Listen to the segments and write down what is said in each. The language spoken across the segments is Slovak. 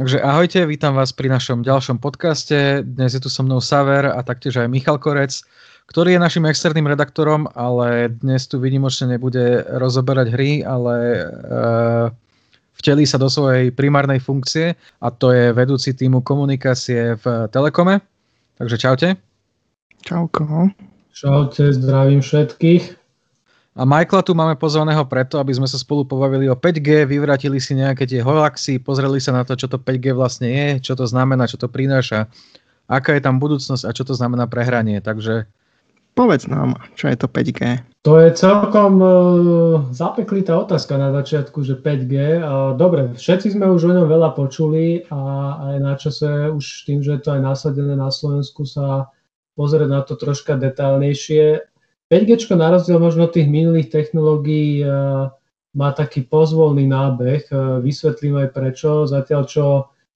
Takže ahojte, vítam vás pri našom ďalšom podcaste. Dnes je tu so mnou Saver a taktiež aj Michal Korec, ktorý je našim externým redaktorom, ale dnes tu vynimočne nebude rozoberať hry, ale e, vtelí sa do svojej primárnej funkcie a to je vedúci týmu komunikácie v Telekome. Takže čaute. Čauko. Čaute, zdravím všetkých. A Michaela tu máme pozvaného preto, aby sme sa spolu pobavili o 5G, vyvratili si nejaké tie holaxy, pozreli sa na to, čo to 5G vlastne je, čo to znamená, čo to prináša, aká je tam budúcnosť a čo to znamená prehranie. Takže Povedz nám, čo je to 5G. To je celkom uh, zapeklitá otázka na začiatku, že 5G. Uh, dobre, všetci sme už o ňom veľa počuli a aj na čase už tým, že je to aj nasadené na Slovensku sa pozrieť na to troška detálnejšie. 5G na rozdiel možno tých minulých technológií eh, má taký pozvolný nábeh. Eh, vysvetlím aj prečo. Zatiaľ čo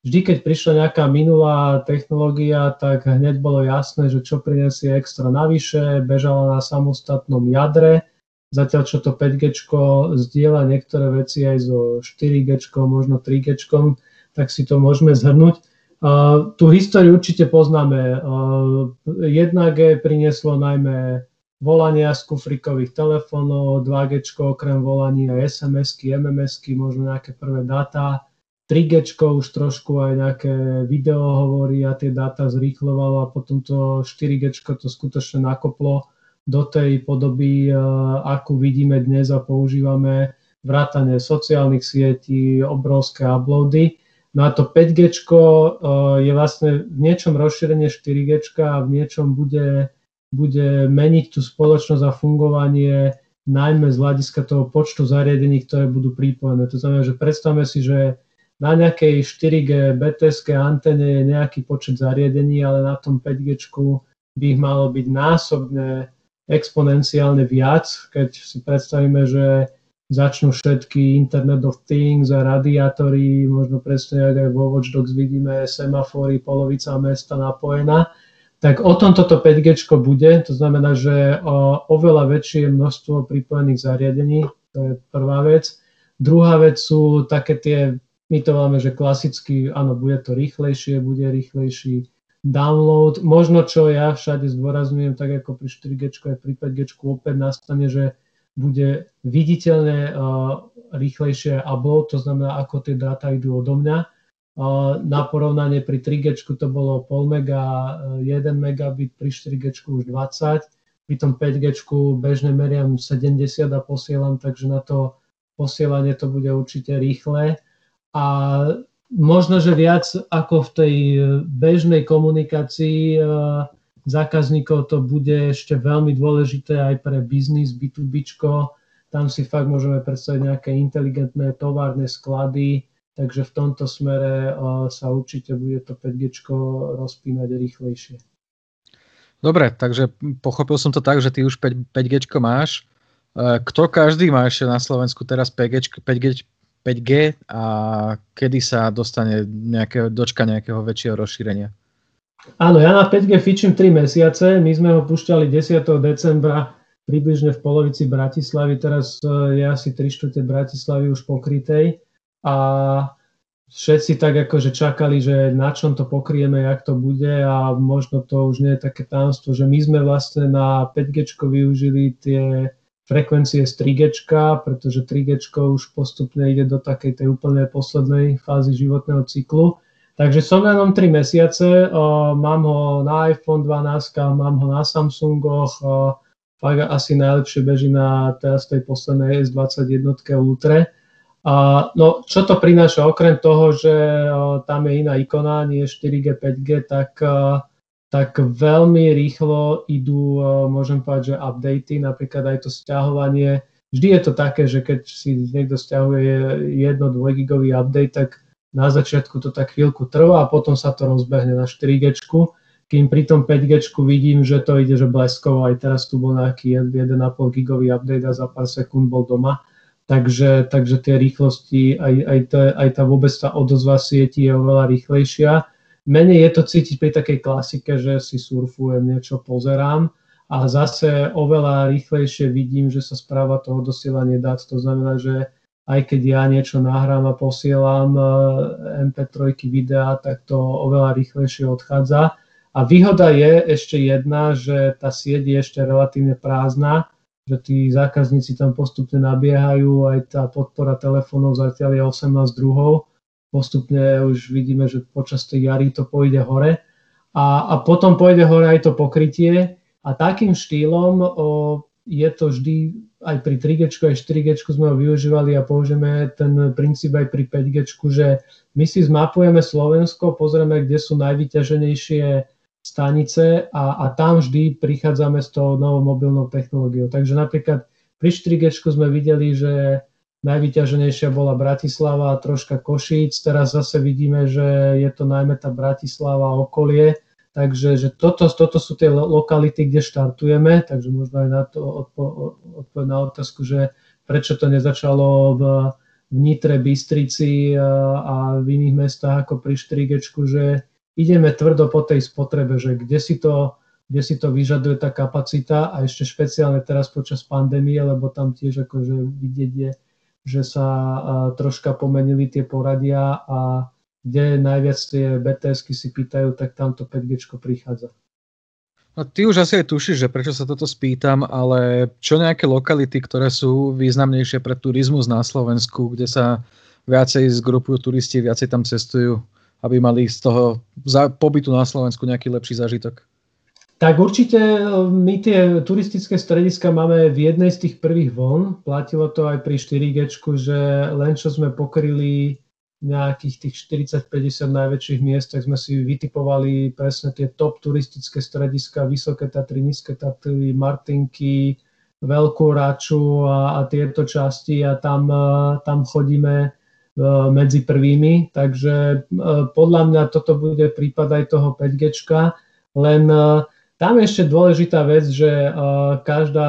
vždy, keď prišla nejaká minulá technológia, tak hneď bolo jasné, že čo prinesie extra navyše, bežala na samostatnom jadre. Zatiaľ čo to 5G zdieľa niektoré veci aj so 4G, možno 3G, tak si to môžeme zhrnúť. Uh, tú históriu určite poznáme. Uh, 1G prinieslo najmä volania z kufrikových telefónov, 2G okrem volaní aj SMS-ky, MMS-ky, možno nejaké prvé dáta, 3G už trošku aj nejaké video hovorí a tie dáta zrýchlovalo a potom to 4G to skutočne nakoplo do tej podoby, eh, akú vidíme dnes a používame vrátane sociálnych sietí, obrovské uploady. No a to 5G eh, je vlastne v niečom rozšírenie 4G a v niečom bude bude meniť tú spoločnosť a fungovanie najmä z hľadiska toho počtu zariadení, ktoré budú pripojené. To znamená, že predstavme si, že na nejakej 4G BTS antene je nejaký počet zariadení, ale na tom 5G by ich malo byť násobne exponenciálne viac, keď si predstavíme, že začnú všetky Internet of Things a radiátory, možno presne ako aj vo Watch Dogs vidíme semafory, polovica mesta napojená, tak o tom toto 5G bude, to znamená, že o, oveľa väčšie množstvo pripojených zariadení, to je prvá vec. Druhá vec sú také tie, my to máme, že klasicky, áno, bude to rýchlejšie, bude rýchlejší download. Možno, čo ja všade zdôrazňujem, tak ako pri 4G aj pri 5G opäť nastane, že bude viditeľne uh, rýchlejšie upload, to znamená, ako tie dáta idú odo mňa na porovnanie pri 3G to bolo pol mega, 1 megabit, pri 4G už 20, pri tom 5G bežne meriam 70 a posielam, takže na to posielanie to bude určite rýchle. A možno, že viac ako v tej bežnej komunikácii e, zákazníkov to bude ešte veľmi dôležité aj pre biznis B2B. Tam si fakt môžeme predstaviť nejaké inteligentné továrne sklady, takže v tomto smere sa určite bude to 5G rozpínať rýchlejšie. Dobre, takže pochopil som to tak, že ty už 5, 5G máš. E, kto každý má ešte na Slovensku teraz 5G, 5G, 5G a kedy sa dostane nejakého, dočka nejakého väčšieho rozšírenia? Áno, ja na 5G fičím 3 mesiace. My sme ho púšťali 10. decembra približne v polovici Bratislavy. Teraz e, je asi 3 štvrte Bratislavy už pokrytej a všetci tak akože čakali, že na čom to pokrieme, jak to bude a možno to už nie je také tajomstvo, že my sme vlastne na 5G využili tie frekvencie z 3G, pretože 3G už postupne ide do takej tej úplne poslednej fázy životného cyklu. Takže som na 3 mesiace, mám ho na iPhone 12, mám ho na Samsungoch, fakt asi najlepšie beží na teraz tej poslednej S21 Ultra no, čo to prináša? Okrem toho, že tam je iná ikona, nie 4G, 5G, tak, tak veľmi rýchlo idú, môžem povedať, že updaty, napríklad aj to stiahovanie. Vždy je to také, že keď si niekto stiahuje jedno 2 gigový update, tak na začiatku to tak chvíľku trvá a potom sa to rozbehne na 4G, kým pri tom 5G vidím, že to ide, že bleskovo, aj teraz tu bol nejaký 1,5 gigový update a za pár sekúnd bol doma takže, takže tie rýchlosti, aj, aj, to, aj tá vôbec tá odozva sieti je oveľa rýchlejšia. Menej je to cítiť pri takej klasike, že si surfujem, niečo pozerám a zase oveľa rýchlejšie vidím, že sa správa toho dosielanie dát. To znamená, že aj keď ja niečo nahrám a posielam MP3 videa, tak to oveľa rýchlejšie odchádza. A výhoda je ešte jedna, že tá sieť je ešte relatívne prázdna, že tí zákazníci tam postupne nabiehajú, aj tá podpora telefónov zatiaľ je 18 druhov. Postupne už vidíme, že počas tej jary to pôjde hore. A, a potom pôjde hore aj to pokrytie. A takým štýlom o, je to vždy, aj pri 3G, aj 4G sme ho využívali a použijeme ten princíp aj pri 5G, že my si zmapujeme Slovensko, pozrieme, kde sú najvyťaženejšie stanice a, a tam vždy prichádzame s tou novou mobilnou technológiou. Takže napríklad pri 4G sme videli, že najvyťaženejšia bola Bratislava a troška Košíc. Teraz zase vidíme, že je to najmä tá Bratislava a okolie. Takže že toto, toto sú tie lokality, kde štartujeme, takže možno aj na to odpo, odpoveď na otázku, že prečo to nezačalo v, v Nitre, Bystrici a, a v iných mestách ako pri 4G, že ideme tvrdo po tej spotrebe, že kde si to, kde si to vyžaduje tá kapacita a ešte špeciálne teraz počas pandémie, lebo tam tiež akože vidieť je, že sa troška pomenili tie poradia a kde najviac tie BTSky si pýtajú, tak tamto 5G prichádza. No, ty už asi aj tušíš, že prečo sa toto spýtam, ale čo nejaké lokality, ktoré sú významnejšie pre turizmus na Slovensku, kde sa viacej zgrupujú turisti, viacej tam cestujú, aby mali z toho pobytu na Slovensku nejaký lepší zážitok? Tak určite e, my tie turistické strediska máme v jednej z tých prvých von. Platilo to aj pri 4G, že len čo sme pokryli nejakých tých 40-50 najväčších miest, tak sme si vytipovali presne tie top turistické strediska, Vysoké Tatry, Nízke Tatry, Martinky, Veľkú Raču a, a tieto časti a tam, e, tam chodíme medzi prvými. Takže podľa mňa toto bude prípad aj toho 5G, len tam je ešte dôležitá vec, že každá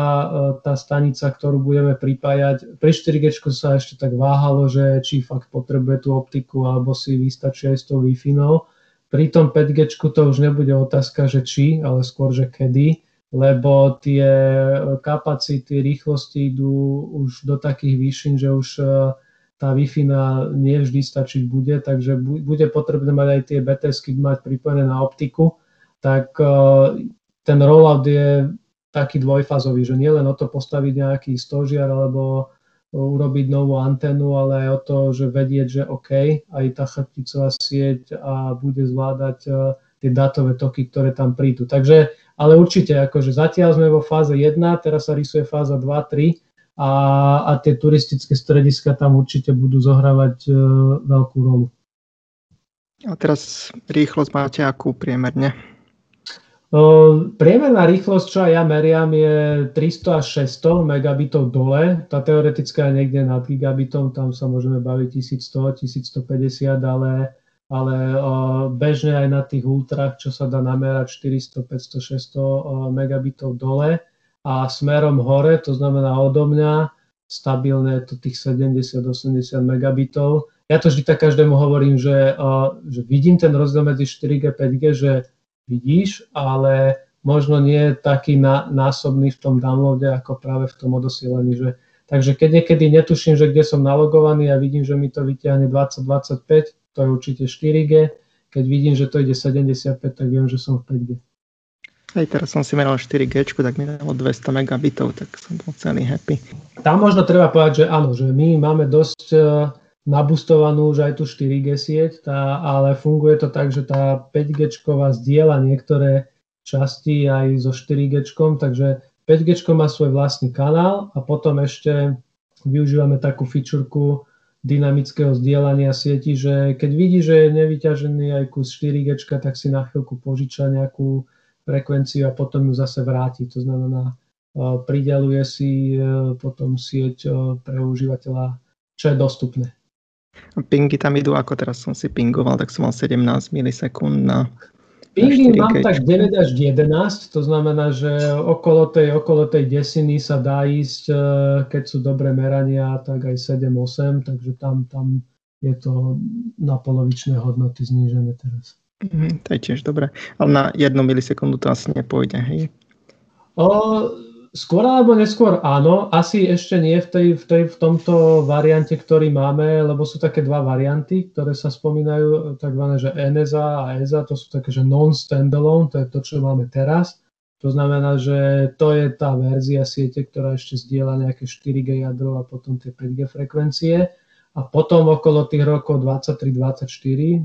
tá stanica, ktorú budeme pripájať, pri 4G sa ešte tak váhalo, že či fakt potrebuje tú optiku, alebo si vystačí aj s tou Wi-Fi. No. Pri tom 5G to už nebude otázka, že či, ale skôr, že kedy, lebo tie kapacity, rýchlosti idú už do takých výšin, že už tá Wi-Fi na nie vždy stačiť bude, takže bude potrebné mať aj tie BTSky mať pripojené na optiku tak eh, ten rollout je taký dvojfázový, že nie len o to postaviť nejaký stožiar alebo urobiť novú antenu, ale aj o to, že vedieť, že OK, aj tá chrbticová sieť a bude zvládať eh, tie dátové toky, ktoré tam prídu. Takže, ale určite, akože zatiaľ sme vo fáze 1, teraz sa rysuje fáza 2, 3 a, a tie turistické strediska tam určite budú zohrávať uh, veľkú rolu. A teraz rýchlosť máte akú priemerne? Priemerná rýchlosť, čo aj ja meriam, je 300 až 600 megabitov dole. Tá teoretická je niekde nad gigabitom, tam sa môžeme baviť 1100, 1150, ale, ale bežne aj na tých ultrach, čo sa dá namerať 400, 500, 600 megabitov dole a smerom hore, to znamená odo mňa, stabilné to tých 70-80 megabitov. Ja to vždy tak každému hovorím, že, že vidím ten rozdiel medzi 4G a 5G, že vidíš, ale možno nie je taký násobný v tom downloade ako práve v tom odosielaní. Že, takže keď niekedy netuším, že kde som nalogovaný a vidím, že mi to vyťahne 2025, to je určite 4G. Keď vidím, že to ide 75, tak viem, že som v 5G. Aj teraz som si meral 4G, tak mi dalo 200 megabitov, tak som bol celý happy. Tam možno treba povedať, že áno, že my máme dosť uh, nabustovanú už aj tú 4G sieť, tá, ale funguje to tak, že tá 5G zdieľa niektoré časti aj so 4G, takže 5G má svoj vlastný kanál a potom ešte využívame takú fičurku dynamického zdieľania sieti, že keď vidí, že je nevyťažený aj kus 4G, tak si na chvíľku požiča nejakú frekvenciu a potom ju zase vráti. To znamená, prideluje si e, potom sieť e, pre užívateľa, čo je dostupné. Pingy tam idú, ako teraz som si pingoval, tak som mal 17 milisekúnd na Pingy mám tak 9 až 11, to znamená, že okolo tej, okolo tej desiny sa dá ísť, e, keď sú dobré merania, tak aj 7-8, takže tam, tam je to na polovičné hodnoty znížené teraz. Mm, to je tiež dobré. Ale na jednu milisekundu to asi nepôjde, hej? O, Skôr alebo neskôr áno, asi ešte nie v, tej, v, tej, v tomto variante, ktorý máme, lebo sú také dva varianty, ktoré sa spomínajú, takzvané, že NSA a ESA, to sú také, že non-standalone, to je to, čo máme teraz. To znamená, že to je tá verzia siete, ktorá ešte zdieľa nejaké 4G jadro a potom tie 5G frekvencie. A potom okolo tých rokov 23-24,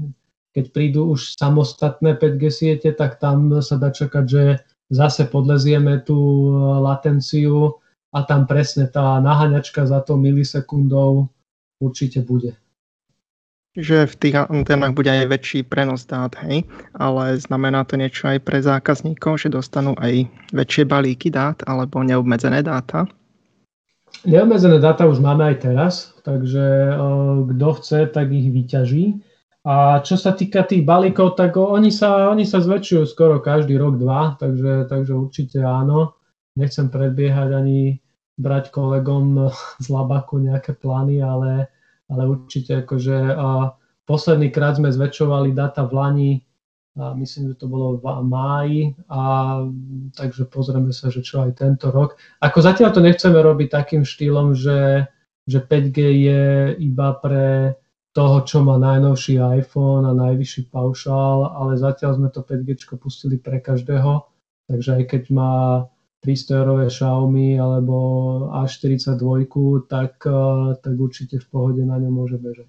keď prídu už samostatné 5G siete, tak tam sa dá čakať, že zase podlezieme tú e, latenciu a tam presne tá naháňačka za to milisekundou určite bude. Že v tých antenách bude aj väčší prenos dát, hej? Ale znamená to niečo aj pre zákazníkov, že dostanú aj väčšie balíky dát alebo neobmedzené dáta? Neobmedzené dáta už máme aj teraz, takže e, kto chce, tak ich vyťaží. A čo sa týka tých balíkov, tak oni sa, oni sa zväčšujú skoro každý rok, dva, takže, takže určite áno. Nechcem predbiehať ani brať kolegom z Labaku nejaké plány, ale, ale určite akože a posledný krát sme zväčšovali data v Lani, a myslím, že to bolo v máji, a takže pozrieme sa, že čo aj tento rok. Ako zatiaľ to nechceme robiť takým štýlom, že, že 5G je iba pre toho, čo má najnovší iPhone a najvyšší paušál, ale zatiaľ sme to 5G pustili pre každého, takže aj keď má 300 eurové Xiaomi alebo A42, tak, eh, tak určite v pohode na ňom môže bežať.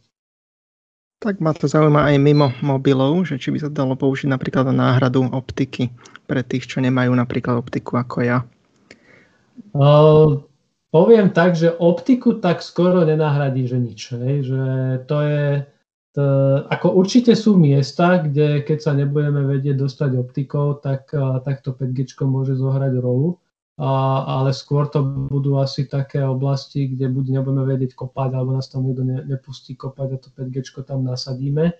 Tak ma to zaujíma aj mimo mobilov, že či by sa dalo použiť napríklad na náhradu optiky pre tých, čo nemajú napríklad optiku ako ja. Uh, poviem tak, že optiku tak skoro nenahradí, že nič. Hej? Že to je, to, ako určite sú miesta, kde keď sa nebudeme vedieť dostať optikou, tak, tak to 5G môže zohrať rolu. A, ale skôr to budú asi také oblasti, kde buď nebudeme vedieť kopať, alebo nás tam niekto ne, nepustí kopať a to 5G tam nasadíme.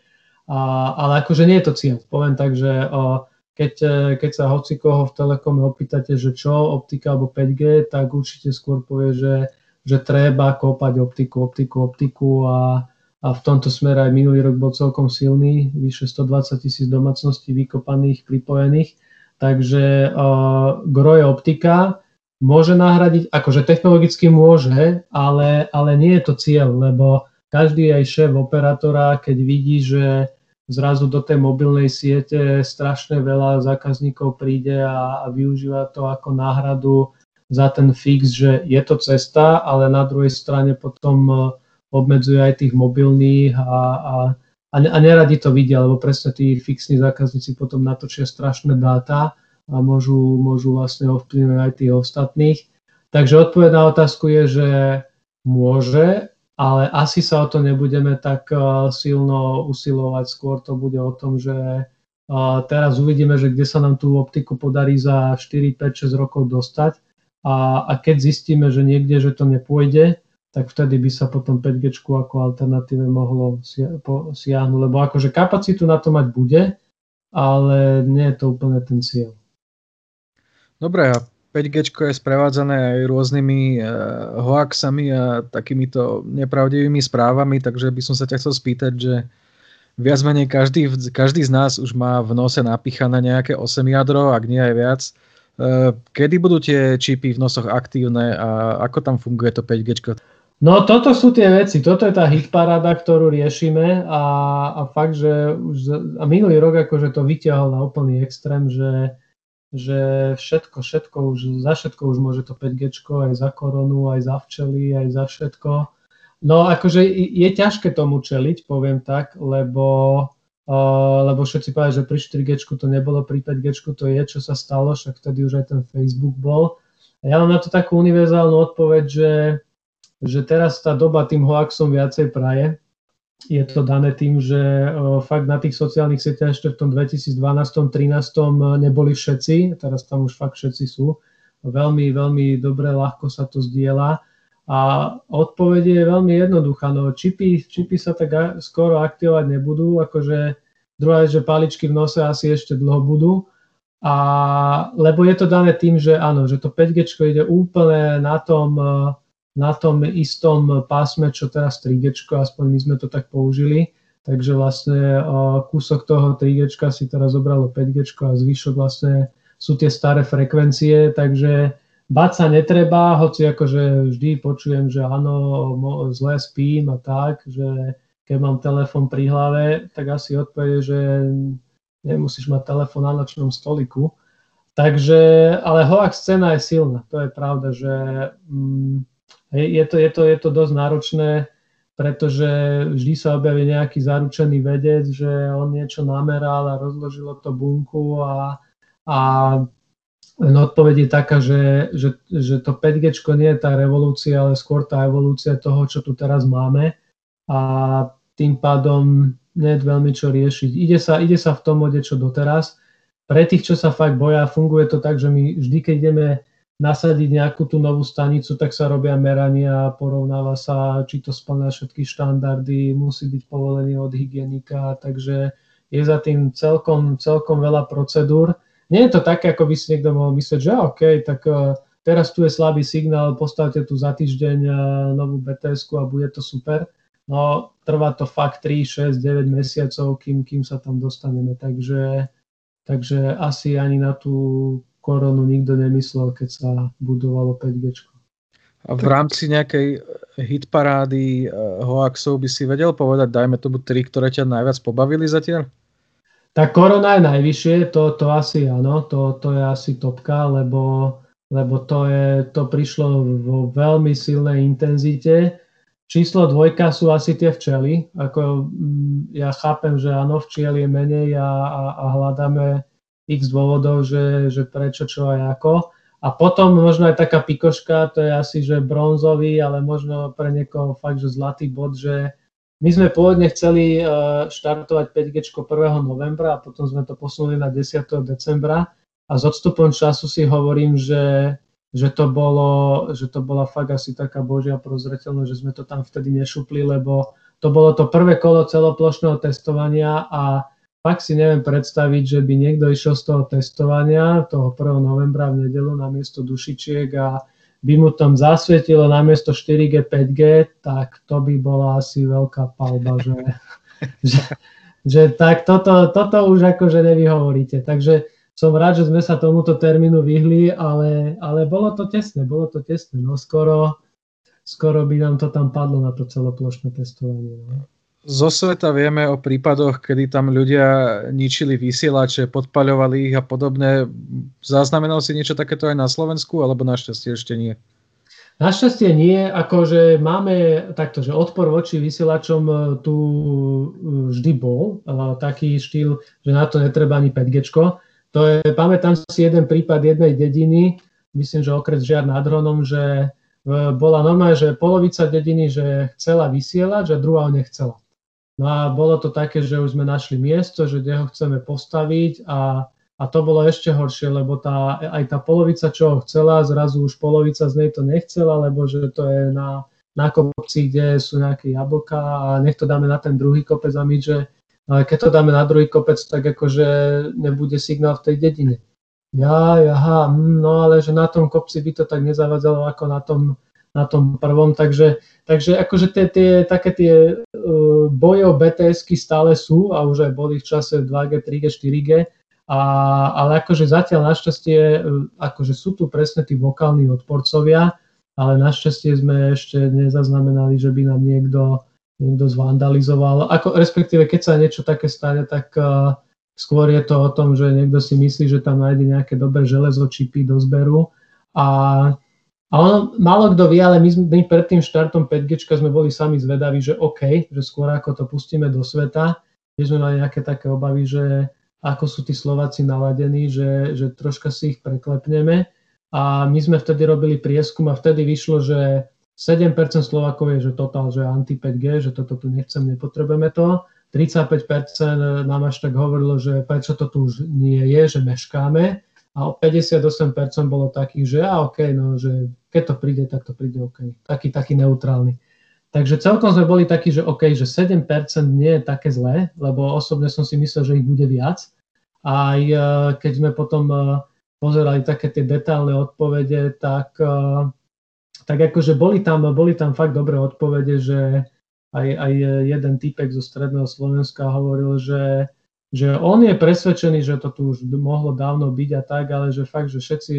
A, ale akože nie je to cieľ. Poviem tak, že a, keď, e, keď sa hoci koho v Telekome opýtate, že čo, optika alebo 5G, tak určite skôr povie, že, že treba kopať optiku, optiku, optiku a, a v tomto smere aj minulý rok bol celkom silný, vyše 120 tisíc domácností vykopaných, pripojených. Takže uh, gro je optika, môže nahradiť, akože technologicky môže, ale, ale nie je to cieľ, lebo každý aj šéf operátora, keď vidí, že zrazu do tej mobilnej siete strašne veľa zákazníkov príde a, a využíva to ako náhradu za ten fix, že je to cesta, ale na druhej strane potom e, obmedzuje aj tých mobilných a, a, a, a neradi to vidia, lebo presne tí fixní zákazníci potom natočia strašné dáta a môžu, môžu vlastne ovplyvniť aj tých ostatných. Takže odpoveď na otázku je, že môže, ale asi sa o to nebudeme tak eh, silno usilovať. Skôr to bude o tom, že eh, teraz uvidíme, že kde sa nám tú optiku podarí za 4, 5, 6 rokov dostať a, a keď zistíme, že niekde, že to nepôjde, tak vtedy by sa potom 5G ako alternatíve mohlo siahnuť, lebo akože kapacitu na to mať bude, ale nie je to úplne ten cieľ. Dobre, a 5G je sprevádzané aj rôznymi uh, hoaxami a takýmito nepravdivými správami, takže by som sa ťa chcel spýtať, že viac menej každý, každý z nás už má v nose napíchané nejaké 8 jadro, ak nie aj viac. Uh, kedy budú tie čipy v nosoch aktívne a ako tam funguje to 5G? No toto sú tie veci, toto je tá hitparáda, ktorú riešime a, a fakt, že už a minulý rok akože to vyťahol na úplný extrém, že že všetko, všetko už, za všetko už môže to 5G, aj za koronu, aj za včely, aj za všetko. No akože je ťažké tomu čeliť, poviem tak, lebo, uh, lebo všetci povedali, že pri 4G to nebolo, pri 5G to je, čo sa stalo, však vtedy už aj ten Facebook bol. A ja mám na to takú univerzálnu odpoveď, že, že teraz tá doba tým hoaxom viacej praje, je to dané tým, že fakt na tých sociálnych sieťach ešte v tom 2012-2013 neboli všetci, teraz tam už fakt všetci sú. Veľmi, veľmi dobre, ľahko sa to zdieľa. A odpoveď je veľmi jednoduchá. No, čipy, čipy sa tak skoro aktivovať nebudú, akože druhá je, že paličky v nose asi ešte dlho budú. A, lebo je to dané tým, že áno, že to 5G ide úplne na tom, na tom istom pásme, čo teraz 3G, aspoň my sme to tak použili. Takže vlastne kúsok toho 3G si teraz zobralo 5G a zvyšok vlastne sú tie staré frekvencie, takže báť sa netreba, hoci akože vždy počujem, že áno, zle spím a tak, že keď mám telefon pri hlave, tak asi odpovede, že nemusíš mať telefon na nočnom stoliku. Takže, ale hoax scéna je silná, to je pravda, že mm, je, to, je, to, je to dosť náročné, pretože vždy sa objaví nejaký zaručený vedec, že on niečo nameral a rozložilo to bunku a, a len odpoveď je taká, že, že, že to 5G nie je tá revolúcia, ale skôr tá evolúcia toho, čo tu teraz máme. A tým pádom nie je veľmi čo riešiť. Ide sa, ide sa v tom mode, čo doteraz. Pre tých, čo sa fakt boja, funguje to tak, že my vždy, keď ideme nasadiť nejakú tú novú stanicu, tak sa robia merania, porovnáva sa, či to splňa všetky štandardy, musí byť povolený od hygienika, takže je za tým celkom, celkom veľa procedúr. Nie je to také, ako by si niekto mohol myslieť, že OK, tak uh, teraz tu je slabý signál, postavte tu za týždeň uh, novú bts a bude to super. No, trvá to fakt 3, 6, 9 mesiacov, kým, kým sa tam dostaneme. Takže, takže asi ani na tú koronu nikto nemyslel, keď sa budovalo 5G. A v rámci nejakej hitparády uh, hoaxov by si vedel povedať, dajme tomu tri, ktoré ťa najviac pobavili zatiaľ? Tak korona je najvyššie, to, to asi áno, to, to je asi topka, lebo, lebo to, je, to prišlo vo veľmi silnej intenzite Číslo dvojka sú asi tie včely. Ako, mm, ja chápem, že áno, včiel je menej a, a, a hľadáme x dôvodov, že, že prečo, čo a ako. A potom možno aj taká pikoška, to je asi, že bronzový, ale možno pre niekoho fakt, že zlatý bod, že my sme pôvodne chceli e, štartovať 5G 1. novembra a potom sme to posunuli na 10. decembra a s odstupom času si hovorím, že že to, bolo, že to bola fakt asi taká božia prozreteľnosť, že sme to tam vtedy nešupli, lebo to bolo to prvé kolo celoplošného testovania a fakt si neviem predstaviť, že by niekto išiel z toho testovania toho 1. novembra v nedelu na miesto dušičiek a by mu tam zasvietilo na miesto 4G, 5G, tak to by bola asi veľká palba, že, že, že tak toto, toto už akože nevyhovoríte. Takže som rád, že sme sa tomuto termínu vyhli, ale, ale bolo to tesné, bolo to tesné. No skoro, skoro by nám to tam padlo na to celoplošné testovanie. No. Zo sveta vieme o prípadoch, kedy tam ľudia ničili vysielače, podpaľovali ich a podobne. Zaznamenal si niečo takéto aj na Slovensku, alebo našťastie ešte nie? Našťastie nie, akože máme takto, že odpor voči vysielačom e, tu e, vždy bol, taký štýl, že na to netreba ani 5G. To je, pamätám si jeden prípad jednej dediny, myslím, že okres Žiar nad Hronom, že e, bola normálne, že polovica dediny, že chcela vysielať, že druhá nechcela. No a bolo to také, že už sme našli miesto, že kde ho chceme postaviť a, a to bolo ešte horšie, lebo tá, aj tá polovica, čo ho chcela, zrazu už polovica z nej to nechcela, lebo že to je na, na kopci, kde sú nejaké jablka a nech to dáme na ten druhý kopec a my, že ale keď to dáme na druhý kopec, tak akože nebude signál v tej dedine. Ja, aha, hm, no ale že na tom kopci by to tak nezavadzalo ako na tom, na tom prvom, takže, takže akože tie, tie, také tie uh, boje o BTSky stále sú a už aj boli v čase 2G, 3G, 4G, a, ale akože zatiaľ našťastie, uh, akože sú tu presne tí vokálni odporcovia, ale našťastie sme ešte nezaznamenali, že by nám niekto niekto zvandalizoval. Ako, respektíve, keď sa niečo také stane, tak uh, skôr je to o tom, že niekto si myslí, že tam nájde nejaké dobré železo, čipy do zberu. A, a ono, málo kto vie, ale my, my pred tým štartom 5G sme boli sami zvedaví, že OK, že skôr ako to pustíme do sveta, my sme mali nejaké také obavy, že ako sú tí Slováci naladení, že, že troška si ich preklepneme. A my sme vtedy robili prieskum a vtedy vyšlo, že 7% Slovákov je, že totál, že anti 5G, že toto tu nechcem, nepotrebujeme to. 35% nám až tak hovorilo, že prečo to tu už nie je, že meškáme. A 58% bolo takých, že a OK, no, že keď to príde, tak to príde OK. Taký, taký neutrálny. Takže celkom sme boli takí, že OK, že 7% nie je také zlé, lebo osobne som si myslel, že ich bude viac. Aj e, keď sme potom e, pozerali také tie detálne odpovede, tak e, tak akože boli tam, boli tam fakt dobré odpovede, že aj, aj jeden typek zo stredného Slovenska hovoril, že, že on je presvedčený, že to tu už mohlo dávno byť a tak, ale že fakt, že všetci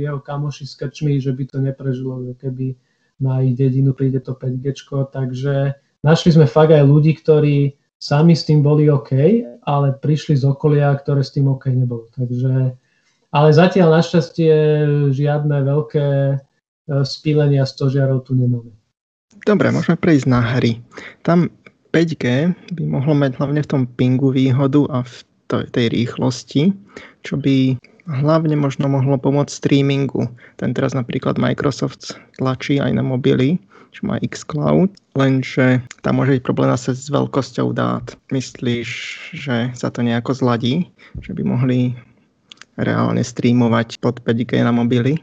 jeho kamoši s krčmi, že by to neprežilo, že keby na ich dedinu príde to 5G, takže našli sme fakt aj ľudí, ktorí sami s tým boli OK, ale prišli z okolia, ktoré s tým OK nebolo. Takže, ale zatiaľ našťastie žiadne veľké e, spílenia stožiarov tu nemáme. Dobre, môžeme prejsť na hry. Tam 5G by mohlo mať hlavne v tom pingu výhodu a v tej rýchlosti, čo by hlavne možno mohlo pomôcť streamingu. Ten teraz napríklad Microsoft tlačí aj na mobily, čo má xCloud, lenže tam môže byť problém zase s veľkosťou dát. Myslíš, že sa to nejako zladí? Že by mohli reálne streamovať pod 5G na mobily?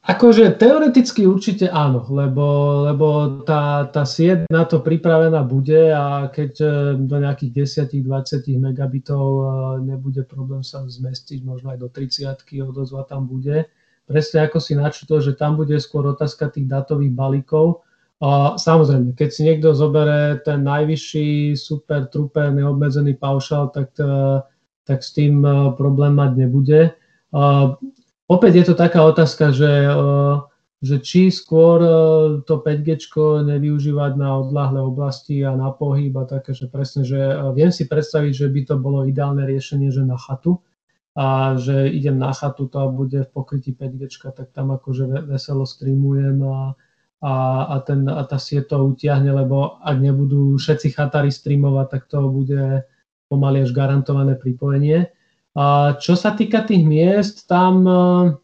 Akože teoreticky určite áno, lebo, lebo tá, tá sieť na to pripravená bude a keď e, do nejakých 10-20 megabitov e, nebude problém sa zmestiť, možno aj do 30 odozva tam bude. Presne ako si načítal, že tam bude skôr otázka tých datových balíkov. A samozrejme, keď si niekto zobere ten najvyšší super truper neobmedzený paušal, tak, e, tak s tým problém mať nebude opäť je to taká otázka, že, že či skôr to 5G nevyužívať na odlahlé oblasti a na pohyb a také, že presne, že viem si predstaviť, že by to bolo ideálne riešenie, že na chatu a že idem na chatu, to bude v pokrytí 5G, tak tam akože veselo streamujem a, a, a, ten, a tá sieť to utiahne, lebo ak nebudú všetci chatári streamovať, tak to bude pomaly až garantované pripojenie. A čo sa týka tých miest, tam, e,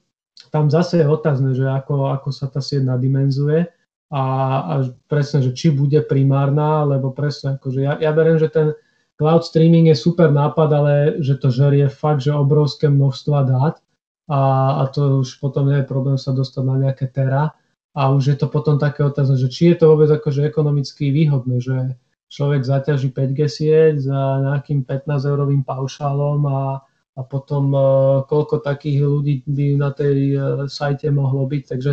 tam zase je otázne, že ako, ako sa tá sieť nadimenzuje a, a presne, že či bude primárna, lebo presne, akože ja, ja beriem, že ten cloud streaming je super nápad, ale že to žerie fakt, že obrovské množstva dát a, a to už potom nie je problém sa dostať na nejaké tera. A už je to potom také otázne, že či je to vôbec akože ekonomicky výhodné, že človek zaťaží 5G sieť za nejakým 15-eurovým paušálom a, a potom e, koľko takých ľudí by na tej e, sajte mohlo byť. Takže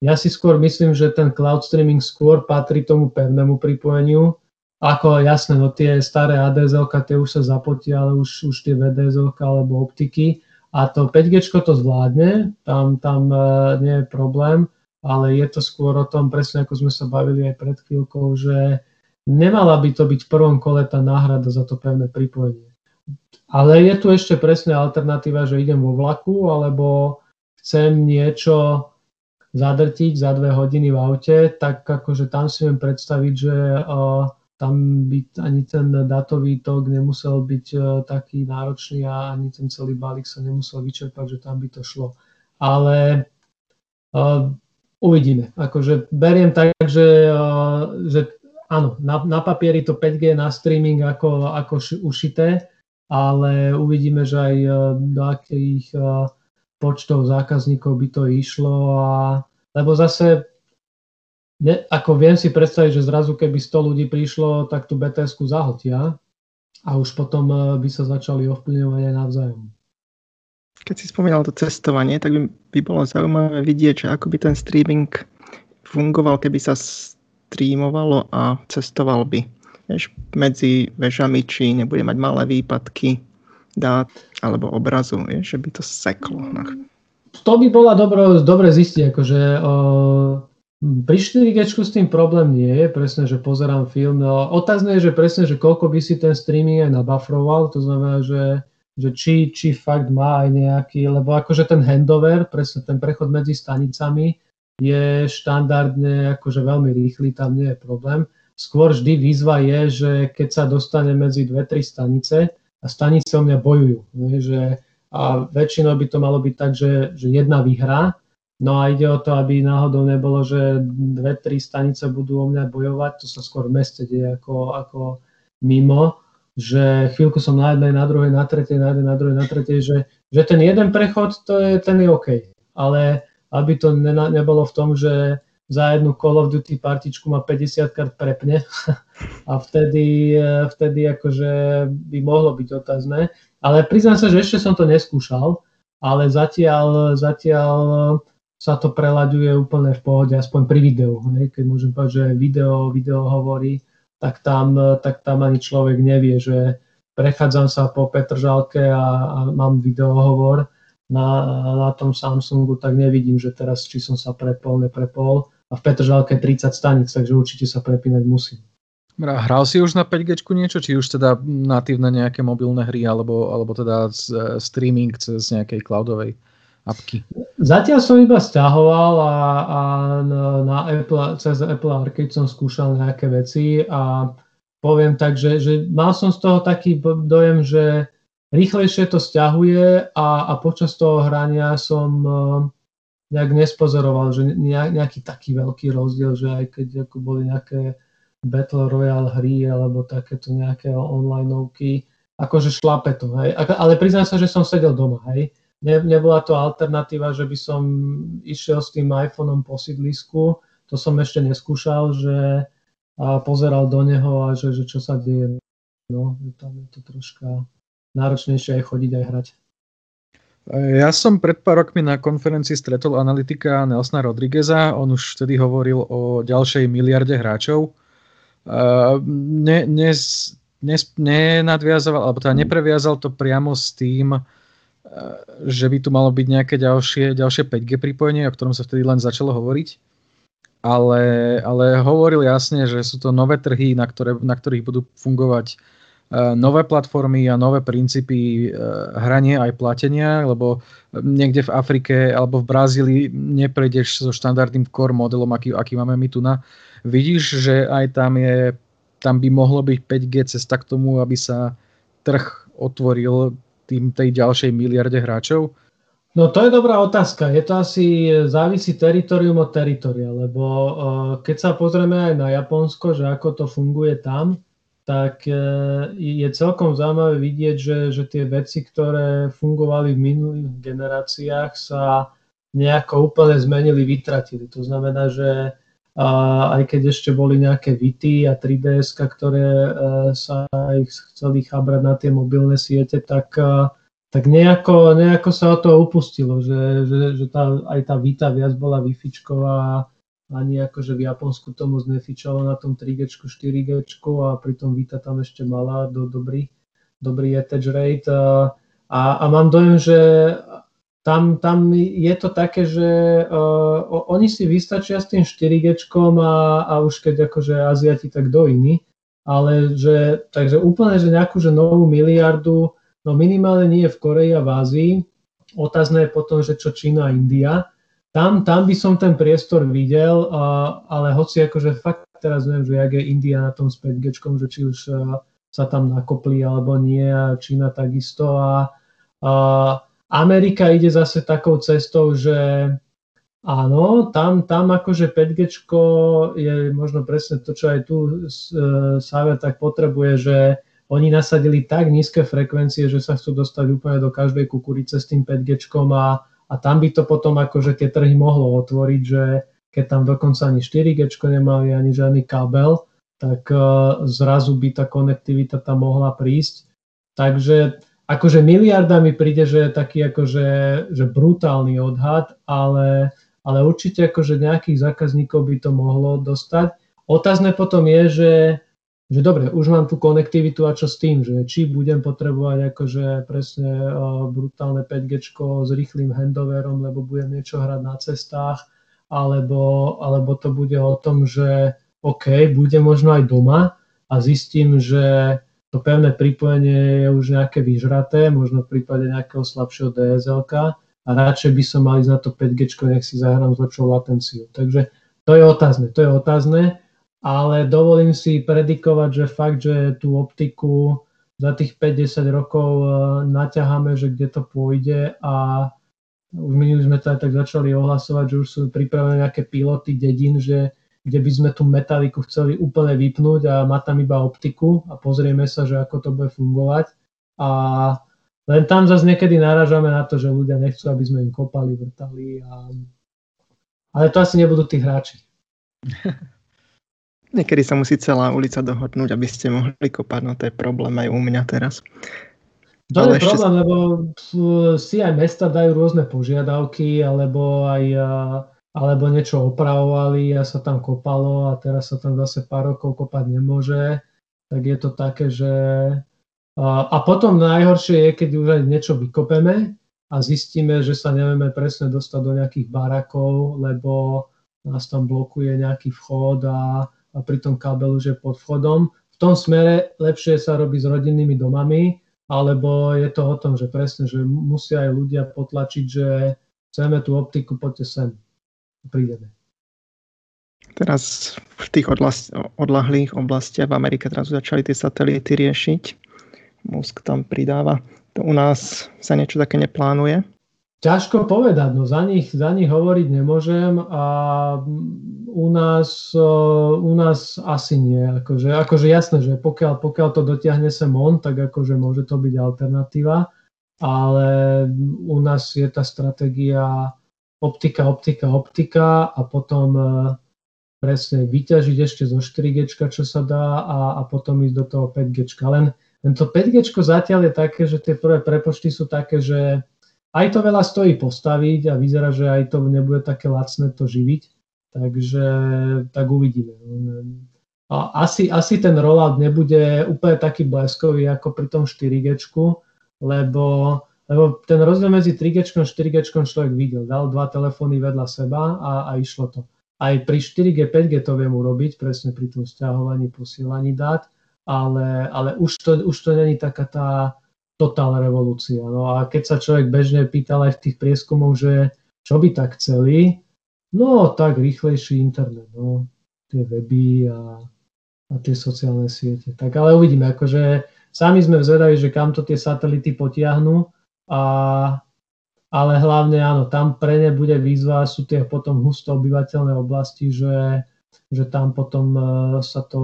ja si skôr myslím, že ten cloud streaming skôr patrí tomu pevnému pripojeniu. Ako jasné, no tie staré ADSL, tie už sa zapotia, ale už, už tie VDSL alebo optiky. A to 5G to zvládne, tam, tam e, nie je problém, ale je to skôr o tom, presne ako sme sa bavili aj pred chvíľkou, že nemala by to byť v prvom kole tá náhrada za to pevné pripojenie. Ale je tu ešte presne alternatíva, že idem vo vlaku, alebo chcem niečo zadrtiť za dve hodiny v aute, tak akože tam si viem predstaviť, že uh, tam by ani ten datový tok nemusel byť uh, taký náročný a ani ten celý balík sa nemusel vyčerpať, že tam by to šlo. Ale uh, uvidíme. Akože beriem tak, že, uh, že áno, na, na papieri to 5G na streaming ako, ako ušité, ale uvidíme, že aj e, do akých e, počtov zákazníkov by to išlo. A, lebo zase, ne, ako viem si predstaviť, že zrazu keby 100 ľudí prišlo, tak tú bts zahotia a už potom e, by sa začali ovplyvňovať aj navzájom. Keď si spomínal to cestovanie, tak by, by bolo zaujímavé vidieť, že ako by ten streaming fungoval, keby sa streamovalo a cestoval by vieš, medzi vežami, či nebude mať malé výpadky dát alebo obrazu, vieš, že by to seklo. To by bola dobro, dobre zistiť, akože o, pri 4G s tým problém nie je, presne, že pozerám film. No, otázne je, že presne, že koľko by si ten streaming aj nabafroval, to znamená, že, že či, či fakt má aj nejaký, lebo akože ten handover, presne ten prechod medzi stanicami je štandardne akože veľmi rýchly, tam nie je problém. Skôr vždy výzva je, že keď sa dostane medzi dve, tri stanice a stanice o mňa bojujú. Že, a väčšinou by to malo byť tak, že, že jedna vyhrá, no a ide o to, aby náhodou nebolo, že dve, tri stanice budú o mňa bojovať, to sa skôr v meste deje ako, ako mimo, že chvíľku som na jednej, na druhej, na tretej, na jednej, na druhej, na tretej, že, že ten jeden prechod, to je, ten je OK. Ale aby to ne, nebolo v tom, že za jednu Call of Duty partičku ma 50 krát prepne a vtedy, e, vtedy akože by mohlo byť otázne. Ale priznám sa, že ešte som to neskúšal, ale zatiaľ, zatiaľ sa to prelaďuje úplne v pohode, aspoň pri videu. Ne? Keď môžem povedať, že video, video hovorí, tak tam, tak tam ani človek nevie, že prechádzam sa po Petržalke a, a mám videohovor na, na tom Samsungu, tak nevidím, že teraz či som sa prepol, neprepol. A v Petržalke 30 stanic, takže určite sa prepínať musím. Hral si už na 5G niečo, či už teda natívne nejaké mobilné hry, alebo, alebo teda streaming cez nejakej cloudovej apky? Zatiaľ som iba stiahoval a, a na Apple, cez Apple Arcade som skúšal nejaké veci a poviem tak, že, že mal som z toho taký dojem, že rýchlejšie to stiahuje a, a počas toho hrania som uh, nejak nespozoroval, že nejaký taký veľký rozdiel, že aj keď ako boli nejaké Battle Royale hry alebo takéto nejaké onlineovky, akože šlape to, hej. Ale priznám sa, že som sedel doma, hej. Ne, nebola to alternatíva, že by som išiel s tým iPhoneom po sídlisku, to som ešte neskúšal, že a pozeral do neho a že, že čo sa deje. No, tam je to troška náročnejšie aj chodiť aj hrať. Ja som pred pár rokmi na konferencii stretol analytika Nelsona Rodrigueza. On už vtedy hovoril o ďalšej miliarde hráčov ne, ne, ne, nenadviazoval, alebo teda nepreviazal to priamo s tým, že by tu malo byť nejaké ďalšie, ďalšie 5G pripojenie, o ktorom sa vtedy len začalo hovoriť. Ale, ale hovoril jasne, že sú to nové trhy, na, ktoré, na ktorých budú fungovať nové platformy a nové princípy hrania aj platenia, lebo niekde v Afrike alebo v Brazílii neprejdeš so štandardným core modelom, aký, aký máme my tu na, Vidíš, že aj tam je, tam by mohlo byť 5G cesta k tomu, aby sa trh otvoril tým tej ďalšej miliarde hráčov? No to je dobrá otázka. Je to asi, závisí teritorium od teritoria, lebo uh, keď sa pozrieme aj na Japonsko, že ako to funguje tam, tak uh, je celkom zaujímavé vidieť, že, že tie veci, ktoré fungovali v minulých generáciách, sa nejako úplne zmenili, vytratili. To znamená, že aj keď ešte boli nejaké Vity a 3DS, ktoré e, sa ich chceli chabrať na tie mobilné siete, tak, e, tak nejako, nejako sa o to upustilo, že, že, že tá, aj tá Vita viac bola wi ani akože v Japonsku to moc nefičalo na tom 3G, 4G a pritom Vita tam ešte mala do, dobrý, dobrý attach rate. A, a, a mám dojem, že tam, tam je to také, že uh, oni si vystačia s tým 4G a, a už keď akože Aziati, tak do iný. Ale že, takže úplne, že nejakú že novú miliardu, no minimálne nie v Koreji a v Ázii. Otázne je potom, že čo Čína a India. Tam, tam by som ten priestor videl, uh, ale hoci akože fakt teraz neviem, že jak je India na tom s 5G, že či už uh, sa tam nakopli alebo nie a Čína takisto a uh, Amerika ide zase takou cestou, že áno, tam, tam akože 5G je možno presne to, čo aj tu e, Saver tak potrebuje, že oni nasadili tak nízke frekvencie, že sa chcú dostať úplne do každej kukurice s tým 5G a, a tam by to potom akože tie trhy mohlo otvoriť, že keď tam dokonca ani 4G nemali, ani žiadny kábel, tak uh, zrazu by tá konektivita tam mohla prísť. Takže akože miliarda mi príde, že je taký akože že brutálny odhad, ale, ale určite akože nejakých zákazníkov by to mohlo dostať. Otázne potom je, že, že dobre, už mám tú konektivitu a čo s tým, že či budem potrebovať akože presne uh, brutálne 5G s rýchlým handoverom, lebo budem niečo hrať na cestách, alebo, alebo to bude o tom, že OK, bude možno aj doma a zistím, že to pevné pripojenie je už nejaké vyžraté, možno v prípade nejakého slabšieho dsl a radšej by som mal ísť na to 5G, nech si zahrám s lepšou latenciou. Takže to je otázne, to je otázne, ale dovolím si predikovať, že fakt, že tú optiku za tých 5-10 rokov e, naťaháme, že kde to pôjde a už minulý sme to aj tak začali ohlasovať, že už sú pripravené nejaké piloty dedín, že kde by sme tú metaliku chceli úplne vypnúť a mať tam iba optiku a pozrieme sa, že ako to bude fungovať. A len tam zase niekedy naražame na to, že ľudia nechcú, aby sme im kopali, vrtali. A... Ale to asi nebudú tí hráči. Niekedy sa musí celá ulica dohodnúť, aby ste mohli kopať, no to je problém aj u mňa teraz. To Ale je ešte... problém, lebo si aj mesta dajú rôzne požiadavky, alebo aj alebo niečo opravovali a sa tam kopalo a teraz sa tam zase pár rokov kopať nemôže, tak je to také, že A potom najhoršie je, keď už aj niečo vykopeme a zistíme, že sa nevieme presne dostať do nejakých barakov, lebo nás tam blokuje nejaký vchod a, a pri tom kábel už je pod vchodom. V tom smere lepšie sa robí s rodinnými domami, alebo je to o tom, že presne, že musia aj ľudia potlačiť, že chceme tú optiku, poďte sem, prídeme. Teraz v tých odlahlých oblastiach v Amerike teraz začali tie satelity riešiť Musk tam pridáva. To u nás sa niečo také neplánuje? Ťažko povedať, no za nich, za nich hovoriť nemôžem a u nás, u nás asi nie. Akože, akože jasné, že pokiaľ, pokiaľ to dotiahne sem on, tak akože môže to byť alternatíva, ale u nás je tá stratégia optika, optika, optika a potom e, presne vyťažiť ešte zo 4G, čo sa dá a, a potom ísť do toho 5G. Len tento 5G zatiaľ je také, že tie prvé prepočty sú také, že aj to veľa stojí postaviť a vyzerá, že aj to nebude také lacné to živiť. Takže tak uvidíme. A asi, asi ten rollout nebude úplne taký bleskový ako pri tom 4G, lebo, lebo ten rozdiel medzi 3G a 4G človek videl. Dal dva telefóny vedľa seba a, a išlo to. Aj pri 4G, 5G to viem urobiť, presne pri tom stiahovaní, posielaní dát ale, ale už, to, už to není taká tá totálna revolúcia. No a keď sa človek bežne pýtal aj v tých prieskumoch, že čo by tak chceli, no tak rýchlejší internet, no, tie weby a, a tie sociálne siete. Tak ale uvidíme, akože sami sme zvedaví, že kam to tie satelity potiahnu, a, ale hlavne áno, tam pre ne bude výzva, sú tie potom husto obyvateľné oblasti, že že tam potom e, sa to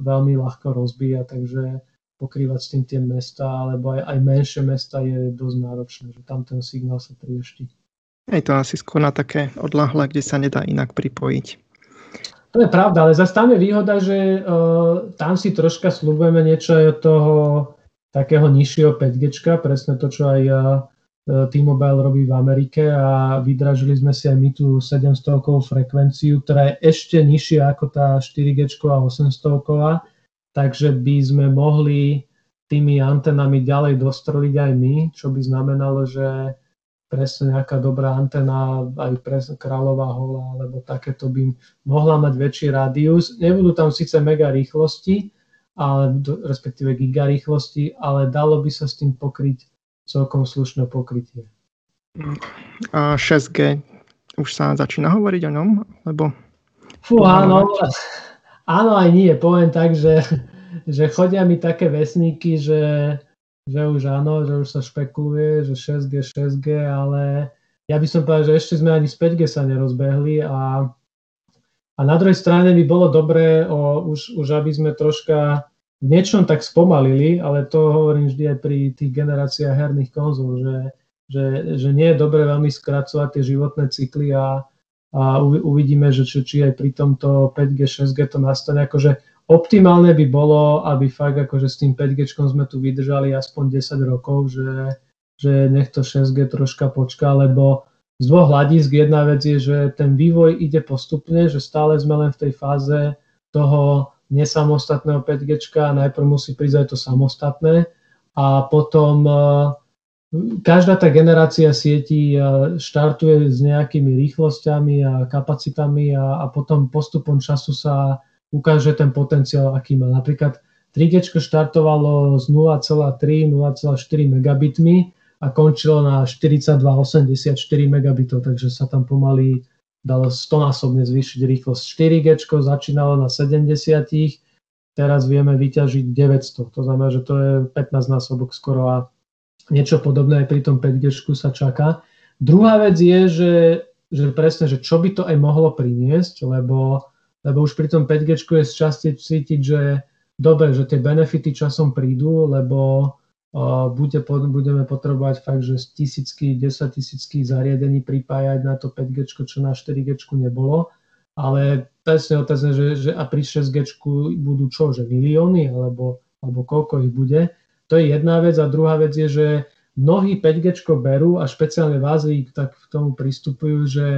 veľmi ľahko rozbíja, takže pokrývať s tým tie mesta, alebo aj, aj menšie mesta je dosť náročné, že tam ten signál sa priešti. Je to asi skôr na také odlahle, kde sa nedá inak pripojiť. To je pravda, ale zase tam je výhoda, že uh, tam si troška slúbujeme niečo od toho takého nižšieho 5G, presne to, čo aj uh, T-Mobile robí v Amerike a vydražili sme si aj my tú 700 frekvenciu, ktorá je ešte nižšia ako tá 4G a 800 takže by sme mohli tými antenami ďalej dostroliť aj my, čo by znamenalo, že presne nejaká dobrá antena aj pre Kráľová hola alebo takéto by mohla mať väčší rádius. Nebudú tam síce mega rýchlosti, ale, respektíve giga rýchlosti, ale dalo by sa s tým pokryť celkom slušné pokrytie. A 6G, už sa začína hovoriť o ňom? Lebo... Fú, áno, áno aj nie. Poviem tak, že, že chodia mi také vesníky, že, že už áno, že už sa špekuluje, že 6G, 6G, ale ja by som povedal, že ešte sme ani z 5G sa nerozbehli a, a na druhej strane by bolo dobré o, už, už aby sme troška v niečom tak spomalili, ale to hovorím vždy aj pri tých generáciách herných konzol, že, že, že nie je dobre veľmi skracovať tie životné cykly a, a uvidíme, že či, či aj pri tomto 5G, 6G to nastane. Akože optimálne by bolo, aby fakt akože s tým 5G sme tu vydržali aspoň 10 rokov, že, že nech to 6G troška počká, lebo z dvoch hľadisk jedna vec je, že ten vývoj ide postupne, že stále sme len v tej fáze toho nesamostatného 5G, najprv musí prísť aj to samostatné a potom e, každá tá generácia sietí e, štartuje s nejakými rýchlosťami a kapacitami a, a potom postupom času sa ukáže ten potenciál, aký má. Napríklad 3G štartovalo z 0,3, 0,4 megabitmi a končilo na 42,84 megabitov, takže sa tam pomaly dalo 100 násobne zvýšiť rýchlosť. 4G začínalo na 70, teraz vieme vyťažiť 900. To znamená, že to je 15 násobok skoro a niečo podobné aj pri tom 5G sa čaká. Druhá vec je, že, že presne, že čo by to aj mohlo priniesť, lebo, lebo už pri tom 5G je z časti cítiť, že dobre, že tie benefity časom prídu, lebo bude, budeme potrebovať fakt, že tisícky, 10 tisícky zariadení pripájať na to 5G, čo na 4G nebolo. Ale presne otázne, že, že a pri 6G budú čo, že milióny alebo, alebo koľko ich bude. To je jedna vec a druhá vec je, že mnohí 5G berú a špeciálne v Ázii tak k tomu pristupujú, že,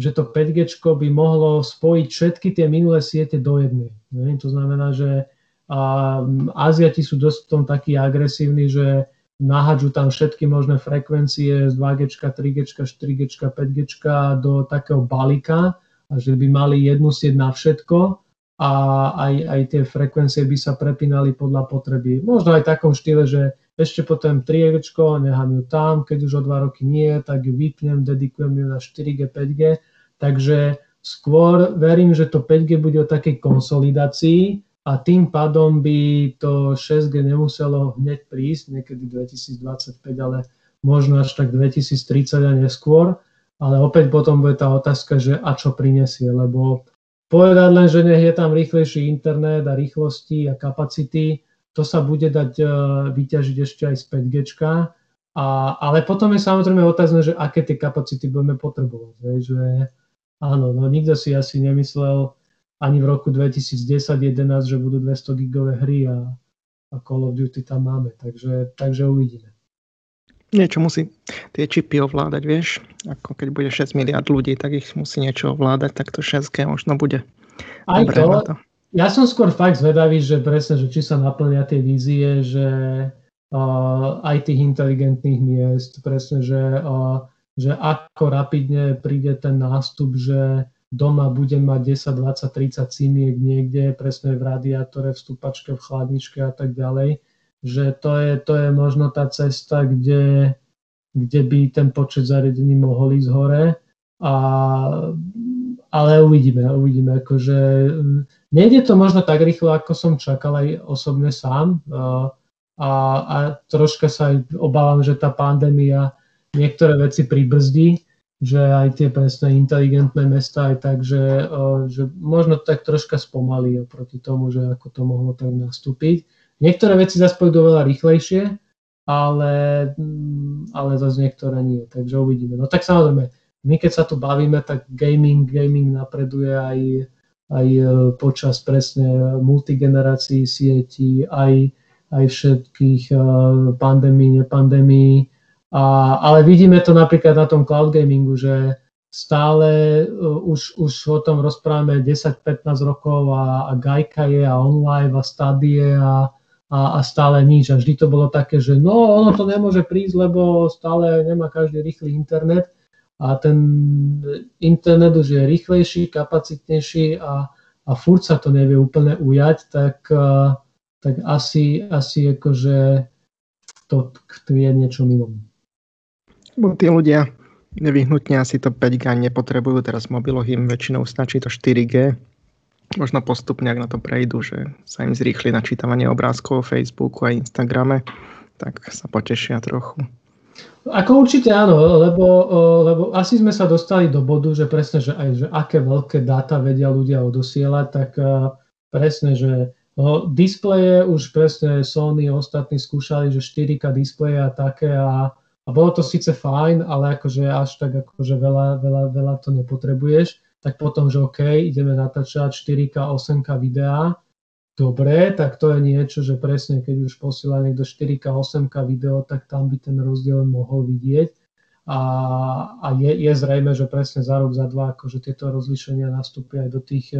že to 5G by mohlo spojiť všetky tie minulé siete do jednej. Ne? To znamená, že a Aziati sú dosť v tom takí agresívni, že nahadžu tam všetky možné frekvencie z 2G, 3G, 4G, 5G do takého balíka a že by mali jednu sieť na všetko a aj, aj tie frekvencie by sa prepínali podľa potreby. Možno aj v takom štýle, že ešte potom 3G, nechám ju tam, keď už o dva roky nie, tak ju vypnem, dedikujem ju na 4G, 5G. Takže skôr verím, že to 5G bude o takej konsolidácii, a tým pádom by to 6G nemuselo hneď prísť, niekedy 2025, ale možno až tak 2030 a neskôr. Ale opäť potom bude tá otázka, že a čo prinesie, lebo povedať len, že nech je tam rýchlejší internet a rýchlosti a kapacity, to sa bude dať uh, vyťažiť ešte aj z 5G. A, ale potom je samozrejme otázne, že aké tie kapacity budeme potrebovať. Že, áno, no nikto si asi nemyslel, ani v roku 2010-2011, že budú 200 gigové hry a, a Call of Duty tam máme. Takže, takže uvidíme. Niečo musí tie čipy ovládať, vieš? Ako keď bude 6 miliard ľudí, tak ich musí niečo ovládať, tak to 6G možno bude. Aj to, to. Ja som skôr fakt zvedavý, že presne, že či sa naplnia tie vízie, že uh, aj tých inteligentných miest, presne, že, uh, že ako rapidne príde ten nástup, že doma budem mať 10, 20, 30 cimiek niekde, presne v radiátore, v stupačke, v chladničke a tak ďalej, že to je, to je možno tá cesta, kde, kde by ten počet zariadení mohol ísť hore. A, ale uvidíme, uvidíme. Akože, mm, nejde to možno tak rýchlo, ako som čakal aj osobne sám. A, a, troška sa aj obávam, že tá pandémia niektoré veci pribrzdí, že aj tie presne inteligentné mesta aj tak, že, že možno tak troška spomalí oproti tomu, že ako to mohlo tak nastúpiť. Niektoré veci zase pôjdu veľa rýchlejšie, ale, mm, ale zase niektoré nie, takže uvidíme. No tak samozrejme, my keď sa tu bavíme, tak gaming, gaming napreduje aj, aj e, počas presne multigenerácií sietí, aj, aj všetkých e, pandémií, nepandémií, a, ale vidíme to napríklad na tom cloud gamingu, že stále uh, už, už o tom rozprávame 10-15 rokov a, a Gajka je a OnLive a Stadie a, a, a stále nič. A vždy to bolo také, že no ono to nemôže prísť, lebo stále nemá každý rýchly internet a ten internet už je rýchlejší, kapacitnejší a, a furt sa to nevie úplne ujať, tak, tak asi, asi akože to tkvie niečo inom. Bo tí ľudia nevyhnutne asi to 5G nepotrebujú, teraz mobiloch im väčšinou stačí to 4G. Možno postupne, ak na to prejdú, že sa im zrýchli načítavanie obrázkov Facebooku a Instagrame, tak sa potešia trochu. Ako určite áno, lebo, lebo asi sme sa dostali do bodu, že presne, že aj že aké veľké dáta vedia ľudia odosielať, tak presne, že no, displeje už presne Sony ostatní skúšali, že 4K displeje a také a a bolo to síce fajn, ale akože až tak akože veľa, veľa, veľa to nepotrebuješ, tak potom, že OK, ideme natáčať 4K, 8K videá, dobre, tak to je niečo, že presne keď už posiela niekto 4K, 8K video, tak tam by ten rozdiel mohol vidieť. A, a je, je zrejme, že presne za rok, za dva, akože tieto rozlišenia nastúpia aj do tých,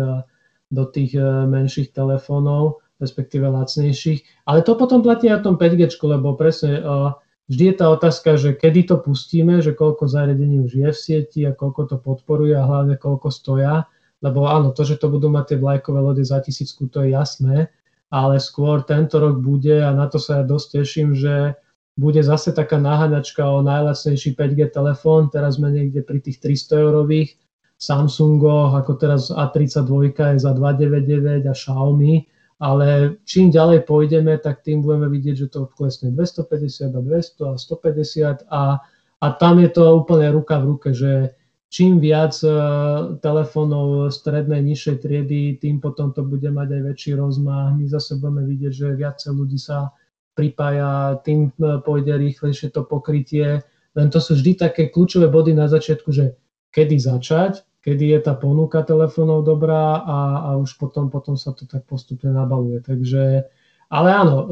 do tých e, menších telefónov, respektíve lacnejších. Ale to potom platí aj o tom 5G, lebo presne uh, vždy je tá otázka, že kedy to pustíme, že koľko zariadení už je v sieti a koľko to podporuje a hlavne koľko stoja. Lebo áno, to, že to budú mať tie vlajkové lode za tisícku, to je jasné, ale skôr tento rok bude a na to sa ja dosť teším, že bude zase taká náhaňačka o najlacnejší 5G telefón, teraz sme niekde pri tých 300 eurových Samsungoch, ako teraz A32 je za 299 a Xiaomi, ale čím ďalej pôjdeme, tak tým budeme vidieť, že to klesne 250 a 200 a 150 a, a tam je to úplne ruka v ruke, že čím viac e, telefónov strednej, nižšej triedy, tým potom to bude mať aj väčší rozmach. My zase budeme vidieť, že viacej ľudí sa pripája, tým e, pôjde rýchlejšie to pokrytie. Len to sú vždy také kľúčové body na začiatku, že kedy začať, kedy je tá ponuka telefónov dobrá a, a už potom, potom sa to tak postupne nabaluje. Takže, ale áno, e,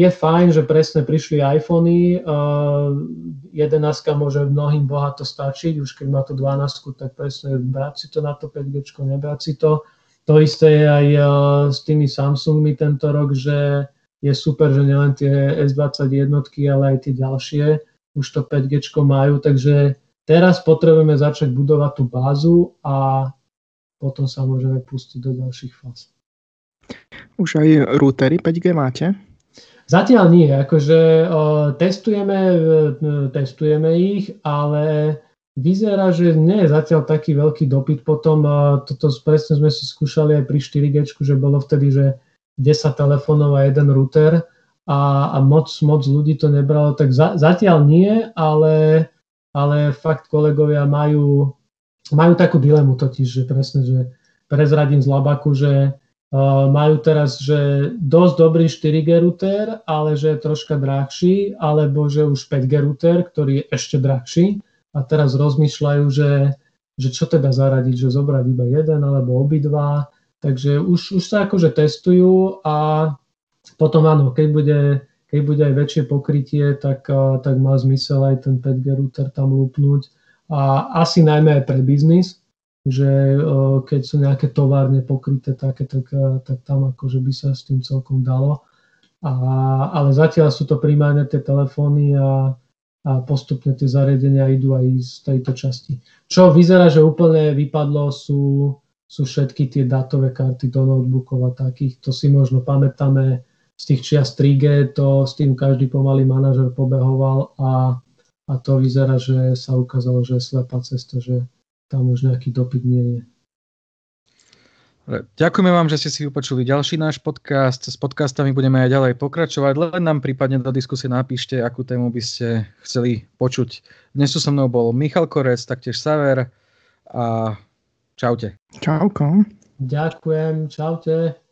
je fajn, že presne prišli iPhony, 11 e, môže mnohým bohato stačiť, už keď má to 12, tak presne brať si to na to 5G, nebrať si to. To isté je aj s tými Samsungmi tento rok, že je super, že nielen tie S21, ale aj tie ďalšie už to 5G majú, takže teraz potrebujeme začať budovať tú bázu a potom sa môžeme pustiť do ďalších fáz. Už aj routery 5G máte? Zatiaľ nie, akože o, testujeme, testujeme ich, ale vyzerá, že nie je zatiaľ taký veľký dopyt. Potom o, toto presne sme si skúšali aj pri 4G, že bolo vtedy, že 10 telefónov a jeden router a, a moc, moc ľudí to nebralo, tak za, zatiaľ nie, ale, ale fakt kolegovia majú, majú takú dilemu totiž, že presne, že prezradím z labaku, že uh, majú teraz, že dosť dobrý 4G router, ale že je troška drahší, alebo že už 5G router, ktorý je ešte drahší. A teraz rozmýšľajú, že, že čo teda zaradiť, že zobrať iba jeden alebo obidva, Takže už, už sa akože testujú a potom áno, keď bude, keď bude aj väčšie pokrytie, tak, tak má zmysel aj ten 5G router tam lúpnúť. A asi najmä aj pre biznis, že keď sú nejaké továrne pokryté také, tak, tak tam akože by sa s tým celkom dalo. A, ale zatiaľ sú to primárne tie telefóny a, a postupne tie zariadenia idú aj z tejto časti. Čo vyzerá, že úplne vypadlo sú sú všetky tie datové karty do notebookov a takých. To si možno pamätáme z tých čias 3G, to s tým každý pomalý manažer pobehoval a, a to vyzerá, že sa ukázalo, že je slepá cesta, že tam už nejaký dopyt nie je. Ďakujeme vám, že ste si vypočuli ďalší náš podcast. S podcastami budeme aj ďalej pokračovať. Len nám prípadne do diskusie napíšte, akú tému by ste chceli počuť. Dnes tu so mnou bol Michal Korec, taktiež Saver a Čaute. Čauko. Ďakujem, čaute.